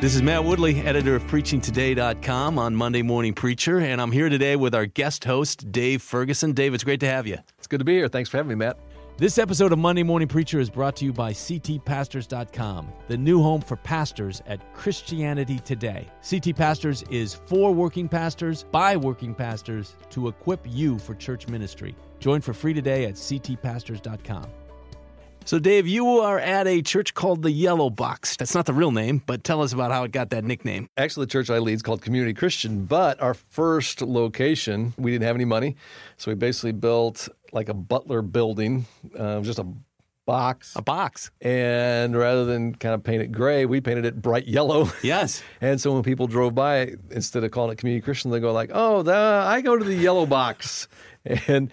This is Matt Woodley, editor of PreachingToday.com on Monday Morning Preacher, and I'm here today with our guest host, Dave Ferguson. Dave, it's great to have you. It's good to be here. Thanks for having me, Matt. This episode of Monday Morning Preacher is brought to you by CTPastors.com, the new home for pastors at Christianity Today. CT Pastors is for working pastors, by working pastors, to equip you for church ministry. Join for free today at CTPastors.com. So, Dave, you are at a church called the Yellow Box. That's not the real name, but tell us about how it got that nickname. Actually, the church I lead is called Community Christian, but our first location, we didn't have any money. So we basically built like a butler building, uh, just a box. A box. And rather than kind of paint it gray, we painted it bright yellow. Yes. and so when people drove by, instead of calling it Community Christian, they go like, oh, the, I go to the Yellow Box. And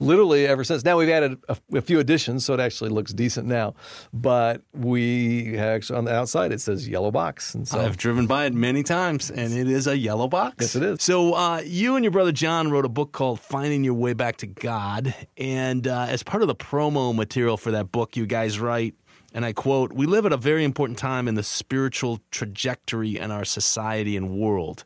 literally ever since, now we've added a, a, few additions, so it actually looks decent now. But we actually on the outside it says yellow box, and so I've driven by it many times, and it is a yellow box. Yes, it is. So uh, you and your brother John wrote a book called "Finding Your Way Back to God," and uh, as part of the promo material for that book, you guys write. And I quote, We live at a very important time in the spiritual trajectory in our society and world.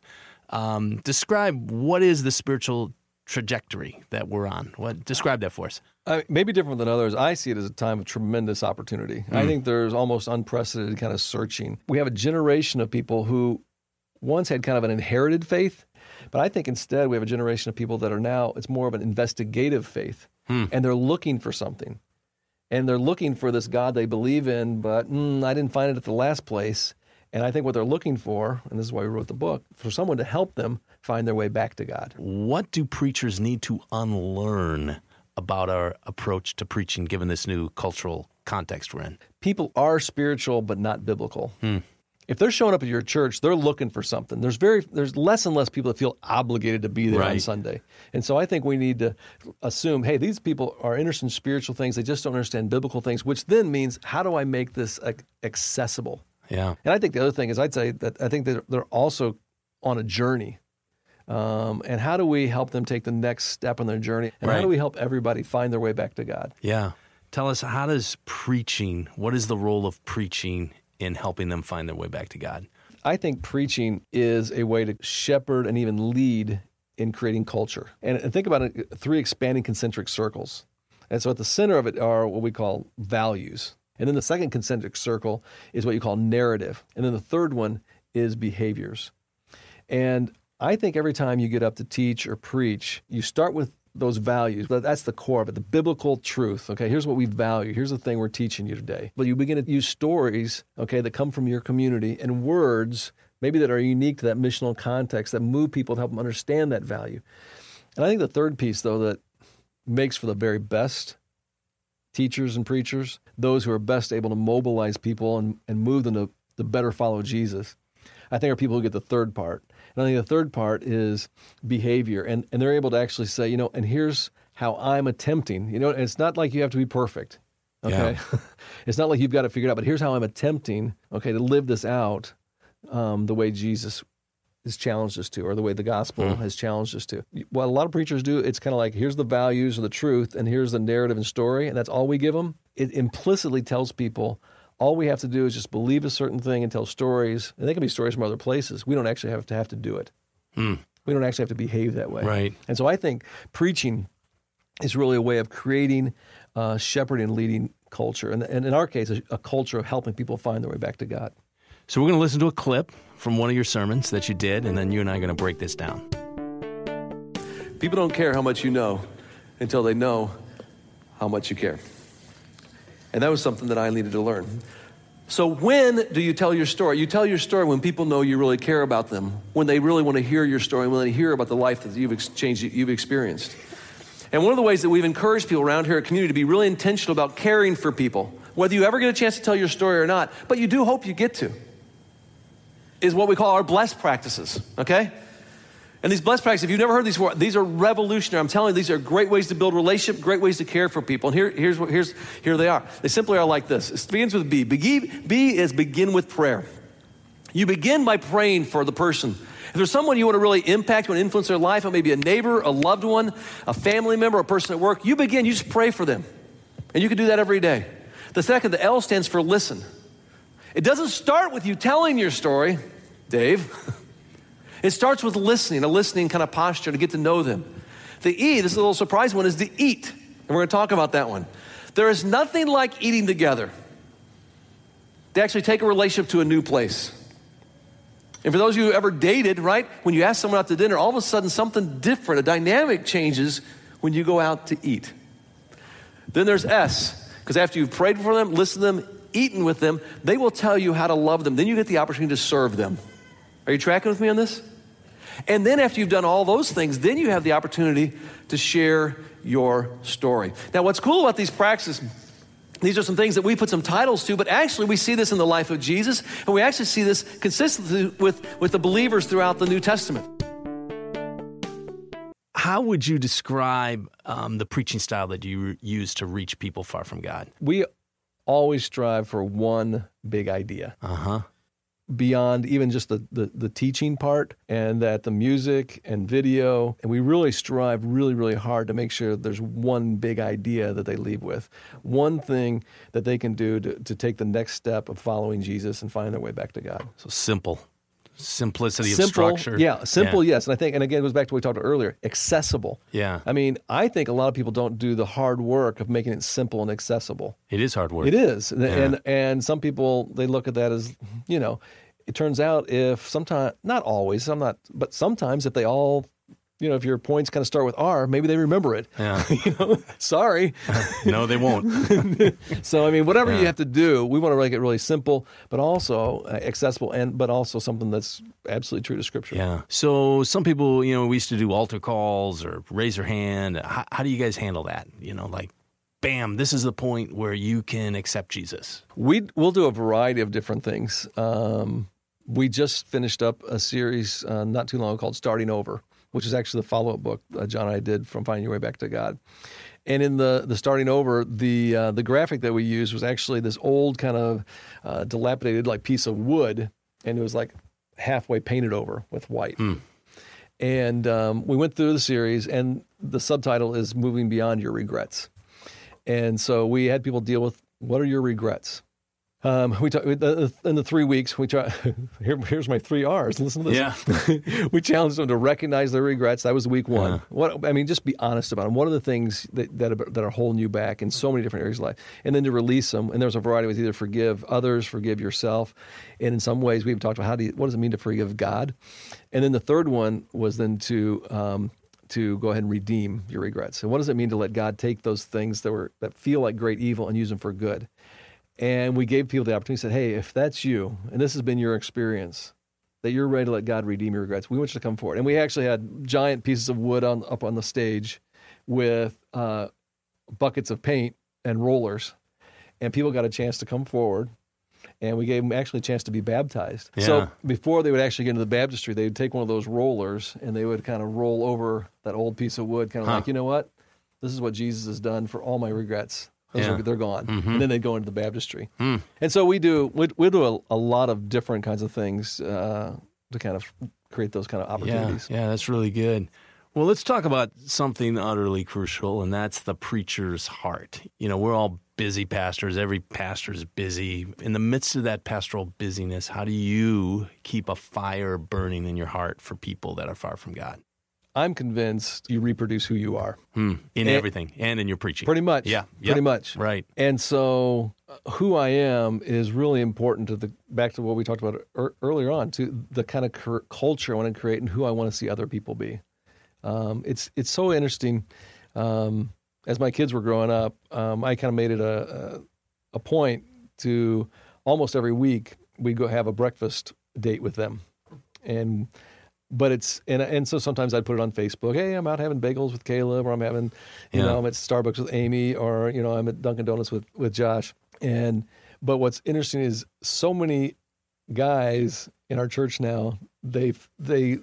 Um, describe what is the spiritual trajectory that we're on. What describe that for us? Uh, maybe different than others. I see it as a time of tremendous opportunity. Mm. I think there's almost unprecedented kind of searching. We have a generation of people who once had kind of an inherited faith, but I think instead we have a generation of people that are now it's more of an investigative faith, mm. and they're looking for something, and they're looking for this God they believe in, but mm, I didn't find it at the last place. And I think what they're looking for, and this is why we wrote the book, for someone to help them find their way back to God. What do preachers need to unlearn about our approach to preaching given this new cultural context we're in? People are spiritual but not biblical. Hmm. If they're showing up at your church, they're looking for something. There's very there's less and less people that feel obligated to be there right. on Sunday. And so I think we need to assume, hey, these people are interested in spiritual things. They just don't understand biblical things, which then means how do I make this accessible? Yeah. And I think the other thing is I'd say that I think that they're also on a journey. Um, and how do we help them take the next step on their journey? And right. how do we help everybody find their way back to God? Yeah. Tell us, how does preaching, what is the role of preaching in helping them find their way back to God? I think preaching is a way to shepherd and even lead in creating culture. And, and think about it three expanding concentric circles. And so at the center of it are what we call values. And then the second concentric circle is what you call narrative. And then the third one is behaviors. And I think every time you get up to teach or preach, you start with those values. But that's the core of it, the biblical truth. Okay, here's what we value. Here's the thing we're teaching you today. But you begin to use stories, okay, that come from your community and words maybe that are unique to that missional context that move people to help them understand that value. And I think the third piece, though, that makes for the very best teachers and preachers, those who are best able to mobilize people and, and move them to, to better follow Jesus, I think are people who get the third part. And I think the third part is behavior. And, and they're able to actually say, you know, and here's how I'm attempting. You know, it's not like you have to be perfect. Okay. Yeah. it's not like you've got it figured out, but here's how I'm attempting, okay, to live this out um, the way Jesus has challenged us to, or the way the gospel mm. has challenged us to. What a lot of preachers do, it's kind of like here's the values or the truth, and here's the narrative and story, and that's all we give them. It implicitly tells people all we have to do is just believe a certain thing and tell stories, and they can be stories from other places. We don't actually have to have to do it. Mm. We don't actually have to behave that way. Right. And so I think preaching is really a way of creating, uh, shepherding, leading culture, and, and in our case, a, a culture of helping people find their way back to God. So we're going to listen to a clip from one of your sermons that you did, and then you and I are going to break this down. People don't care how much you know until they know how much you care. And that was something that I needed to learn. So, when do you tell your story? You tell your story when people know you really care about them, when they really want to hear your story, when they hear about the life that you've exchanged, you've experienced. And one of the ways that we've encouraged people around here at community to be really intentional about caring for people, whether you ever get a chance to tell your story or not, but you do hope you get to is what we call our blessed practices, okay? And these blessed practices, if you've never heard these before, these are revolutionary. I'm telling you, these are great ways to build relationship, great ways to care for people. And here, here's here's, here they are. They simply are like this. It begins with B. B is begin with prayer. You begin by praying for the person. If there's someone you want to really impact, you want to influence their life, it may be a neighbor, a loved one, a family member, a person at work, you begin, you just pray for them. And you can do that every day. The second, the L stands for listen. It doesn't start with you telling your story, Dave. It starts with listening, a listening kind of posture to get to know them. The E, this is a little surprise one, is the eat. And we're going to talk about that one. There is nothing like eating together. They actually take a relationship to a new place. And for those of you who ever dated, right, when you ask someone out to dinner, all of a sudden something different, a dynamic changes when you go out to eat. Then there's S, because after you've prayed for them, listened to them, eaten with them, they will tell you how to love them. Then you get the opportunity to serve them. Are you tracking with me on this? And then after you've done all those things, then you have the opportunity to share your story. Now, what's cool about these practices, these are some things that we put some titles to, but actually we see this in the life of Jesus, and we actually see this consistently with, with the believers throughout the New Testament. How would you describe um, the preaching style that you use to reach people far from God? We always strive for one big idea. Uh huh beyond even just the, the, the, teaching part and that the music and video and we really strive really really hard to make sure there's one big idea that they leave with. One thing that they can do to, to take the next step of following jesus and find their way back to god. So simple simplicity simple, of structure. yeah simple yeah. yes. And i think and again it goes back to what we talked about earlier accessible. Yeah. I mean i think a lot of people don't do the hard work of making it simple and accessible. It is hard work. It is. Yeah. and and some people they look at that as you know it turns out if sometimes, not always, I'm not, but sometimes if they all, you know, if your points kind of start with R, maybe they remember it. Yeah. you know, sorry. no, they won't. so I mean, whatever yeah. you have to do, we want to make it really simple, but also uh, accessible, and but also something that's absolutely true to Scripture. Yeah. So some people, you know, we used to do altar calls or raise your hand. How, how do you guys handle that? You know, like bam, this is the point where you can accept Jesus? We, we'll do a variety of different things. Um, we just finished up a series uh, not too long ago called Starting Over, which is actually the follow up book uh, John and I did from Finding Your Way Back to God. And in the the starting over, the uh, the graphic that we used was actually this old kind of uh, dilapidated like piece of wood, and it was like halfway painted over with white. Mm. And um, we went through the series, and the subtitle is "Moving Beyond Your Regrets." And so we had people deal with what are your regrets, um, we talk, in the three weeks. We try. Here, here's my three R's. Listen to this. Yeah. we challenged them to recognize their regrets. That was week one. Uh-huh. What I mean, just be honest about them. What are the things that that are, that are holding you back in so many different areas of life, and then to release them. And there's a variety of ways: either forgive others, forgive yourself, and in some ways we've talked about how do you, what does it mean to forgive God, and then the third one was then to um, to go ahead and redeem your regrets. And what does it mean to let God take those things that were that feel like great evil and use them for good? And we gave people the opportunity, said, hey, if that's you, and this has been your experience, that you're ready to let God redeem your regrets, we want you to come forward. And we actually had giant pieces of wood on, up on the stage with uh, buckets of paint and rollers. And people got a chance to come forward. And we gave them actually a chance to be baptized. Yeah. So before they would actually get into the baptistry, they would take one of those rollers and they would kind of roll over that old piece of wood, kind of huh. like, you know what? This is what Jesus has done for all my regrets. Those yeah. are, they're gone, mm-hmm. and then they go into the baptistry. Mm. And so we do we, we do a, a, lot of different kinds of things uh, to kind of create those kind of opportunities. Yeah, yeah, that's really good. Well, let's talk about something utterly crucial, and that's the preacher's heart. You know, we're all busy pastors. Every pastor is busy. In the midst of that pastoral busyness, how do you keep a fire burning in your heart for people that are far from God? I'm convinced you reproduce who you are hmm. in and, everything and in your preaching. Pretty much. Yeah. Pretty much. Right. And so, uh, who I am is really important to the back to what we talked about er, earlier on to the kind of culture I want to create and who I want to see other people be. Um, it's it's so interesting. Um, as my kids were growing up, um, I kind of made it a, a a point to almost every week we go have a breakfast date with them, and but it's and and so sometimes I'd put it on Facebook. Hey, I'm out having bagels with Caleb, or I'm having, you yeah. know, I'm at Starbucks with Amy, or you know, I'm at Dunkin' Donuts with with Josh. And but what's interesting is so many guys in our church now they they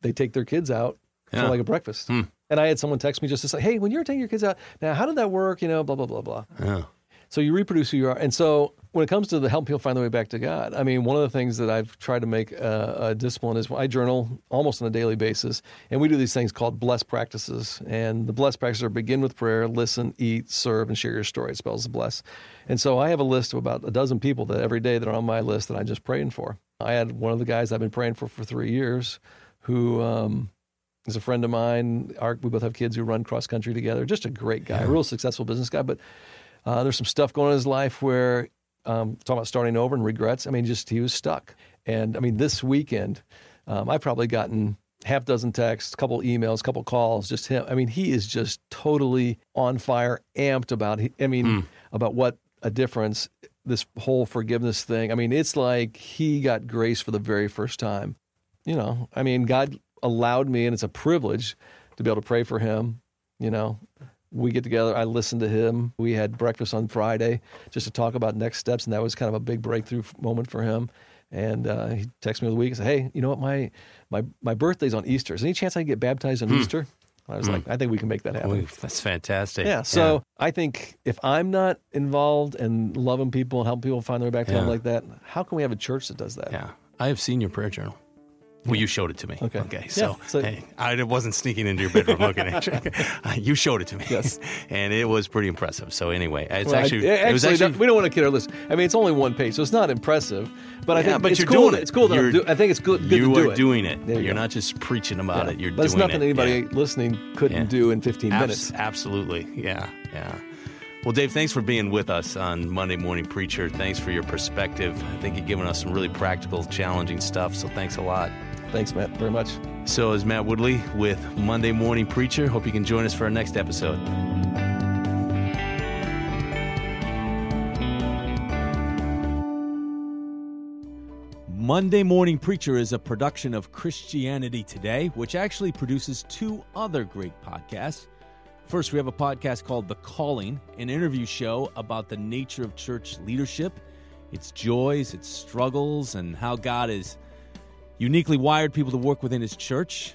they take their kids out yeah. for like a breakfast. Hmm. And I had someone text me just to say, hey, when you're taking your kids out, now how did that work? You know, blah blah blah blah. Yeah. So you reproduce who you are, and so when it comes to the help people find their way back to God, I mean, one of the things that I've tried to make a, a discipline is I journal almost on a daily basis, and we do these things called blessed practices. And the blessed practices are begin with prayer, listen, eat, serve, and share your story. It spells the bless. And so I have a list of about a dozen people that every day that are on my list that I'm just praying for. I had one of the guys I've been praying for for three years, who um, is a friend of mine. Our, we both have kids who run cross country together. Just a great guy, a real successful business guy, but. Uh, there's some stuff going on in his life where um, talking about starting over and regrets. I mean, just he was stuck. And I mean, this weekend, um, I've probably gotten half dozen texts, a couple emails, a couple calls. Just him. I mean, he is just totally on fire, amped about. I mean, mm. about what a difference this whole forgiveness thing. I mean, it's like he got grace for the very first time. You know, I mean, God allowed me, and it's a privilege to be able to pray for him. You know, we get together. I listened to him. We had breakfast on Friday just to talk about next steps, and that was kind of a big breakthrough moment for him. And uh, he texted me the week and said, "Hey, you know what? My my my birthday's on Easter. Is there any chance I can get baptized on hmm. Easter?" I was hmm. like, "I think we can make that happen." Ooh, that's fantastic. Yeah. So yeah. I think if I'm not involved and loving people and helping people find their way back to yeah. God like that, how can we have a church that does that? Yeah. I have seen your prayer journal. Well, you showed it to me. Okay. Okay. So, yeah, so hey, I wasn't sneaking into your bedroom looking at you. you showed it to me. Yes. and it was pretty impressive. So anyway, it's well, actually, I, actually, it was actually we don't want to kid our list. I mean, it's only one page, so it's not impressive. But I yeah, think but it's you're cool. doing it. It's cool that do, I think it's good. good you to do are it. doing it. You you're go. not just preaching about yeah. it. You're but doing nothing it. anybody listening couldn't do in 15 Abs- minutes. Absolutely. Yeah. Yeah. Well, Dave, thanks for being with us on Monday Morning Preacher. Thanks for your perspective. I think you've given us some really practical, challenging stuff. So thanks a lot. Thanks, Matt, very much. So is Matt Woodley with Monday Morning Preacher. Hope you can join us for our next episode. Monday Morning Preacher is a production of Christianity Today, which actually produces two other great podcasts. First, we have a podcast called The Calling, an interview show about the nature of church leadership, its joys, its struggles, and how God is uniquely wired people to work within his church.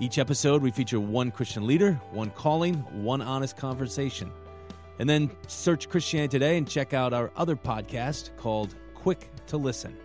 Each episode, we feature one Christian leader, one calling, one honest conversation. And then search Christianity Today and check out our other podcast called Quick to Listen.